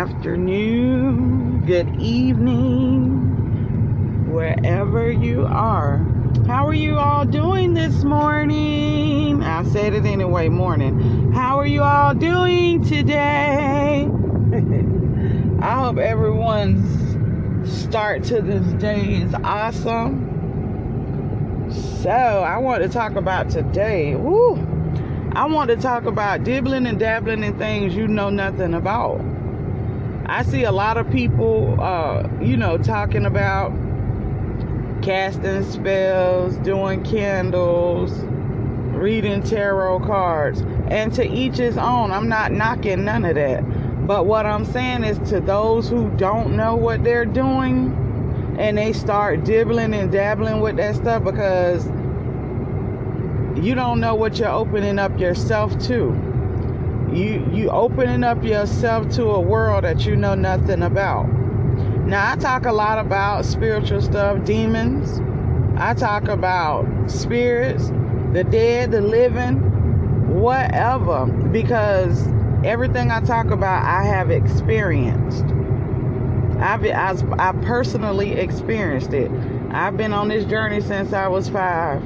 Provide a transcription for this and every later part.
afternoon, good evening, wherever you are. How are you all doing this morning? I said it anyway, morning. How are you all doing today? I hope everyone's start to this day is awesome. So, I want to talk about today. Woo! I want to talk about dibbling and dabbling in things you know nothing about. I see a lot of people, uh, you know, talking about casting spells, doing candles, reading tarot cards, and to each his own. I'm not knocking none of that. But what I'm saying is to those who don't know what they're doing and they start dibbling and dabbling with that stuff because you don't know what you're opening up yourself to. You you opening up yourself to a world that you know nothing about. Now I talk a lot about spiritual stuff, demons. I talk about spirits, the dead, the living, whatever, because everything I talk about I have experienced. I've I, I personally experienced it. I've been on this journey since I was five.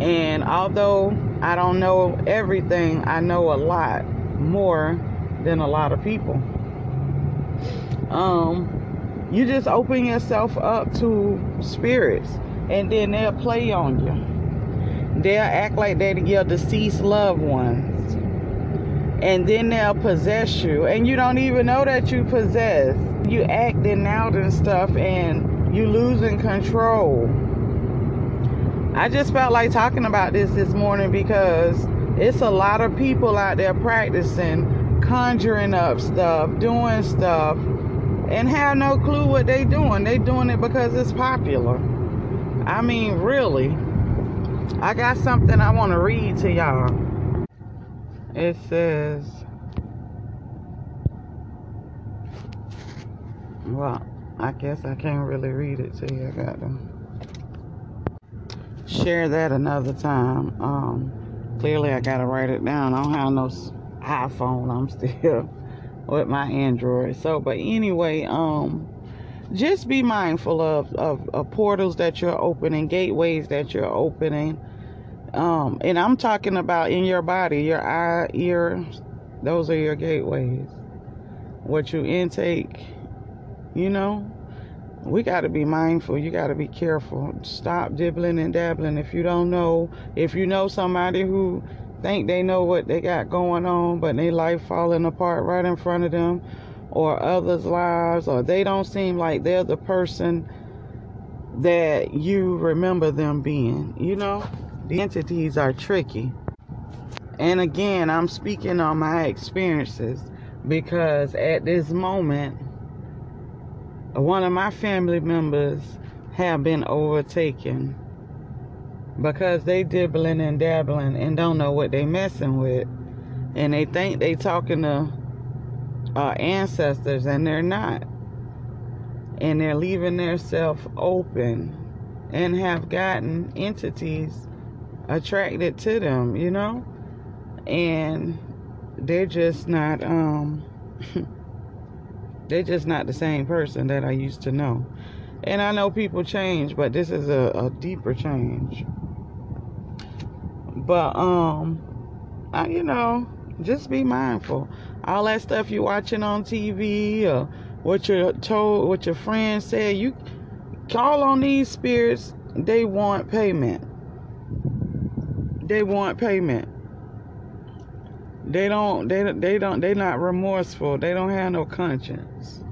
And although I don't know everything, I know a lot more than a lot of people. Um, you just open yourself up to spirits, and then they'll play on you. They'll act like they're your deceased loved ones, and then they'll possess you, and you don't even know that you possess. You acting out and stuff, and you losing control I just felt like talking about this this morning because it's a lot of people out there practicing, conjuring up stuff, doing stuff, and have no clue what they doing. They doing it because it's popular. I mean, really. I got something I want to read to y'all. It says, well, I guess I can't really read it to you. I got them share that another time. Um, clearly, I gotta write it down. I don't have no iPhone. I'm still with my Android. So, but anyway, um, just be mindful of, of, of portals that you're opening, gateways that you're opening. Um, and I'm talking about in your body, your eye, ear, those are your gateways. What you intake, you know, we got to be mindful. You got to be careful. Stop dibbling and dabbling. If you don't know, if you know somebody who think they know what they got going on, but their life falling apart right in front of them, or others' lives, or they don't seem like they're the person that you remember them being. You know, the entities are tricky. And again, I'm speaking on my experiences because at this moment, one of my family members have been overtaken because they dibbling and dabbling and don't know what they messing with. And they think they talking to uh, ancestors and they're not. And they're leaving themselves open and have gotten entities attracted to them you know? And they're just not um They're just not the same person that I used to know. And I know people change, but this is a, a deeper change. But um I, you know, just be mindful. All that stuff you're watching on TV or what you're told what your friends say, you call on these spirits, they want payment. They want payment. They don't. They they don't. They not remorseful. They don't have no conscience.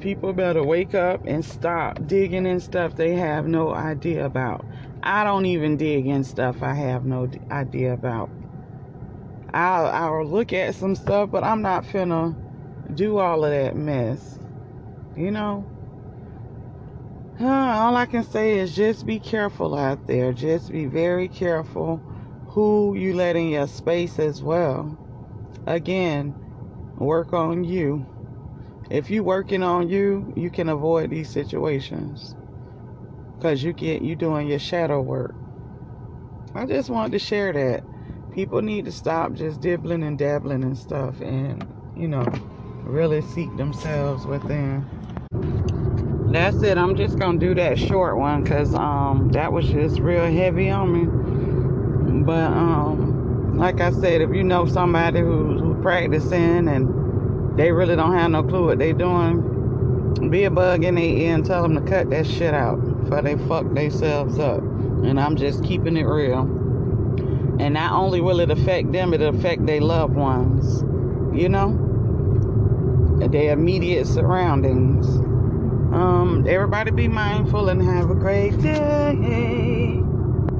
People better wake up and stop digging in stuff they have no idea about. I don't even dig in stuff I have no idea about. I'll I'll look at some stuff, but I'm not finna do all of that mess. You know. Huh, all I can say is just be careful out there. Just be very careful who you let in your space as well. Again, work on you. If you working on you, you can avoid these situations. Cause you get you doing your shadow work. I just wanted to share that. People need to stop just dibbling and dabbling and stuff and you know, really seek themselves within. That's it. I'm just gonna do that short one because um that was just real heavy on me. But um like I said, if you know somebody who's who practicing and they really don't have no clue what they're doing, be a bug in their ear and tell them to cut that shit out before they fuck themselves up. And I'm just keeping it real. And not only will it affect them, it'll affect their loved ones. You know? Their immediate surroundings. Um, everybody be mindful and have a great day.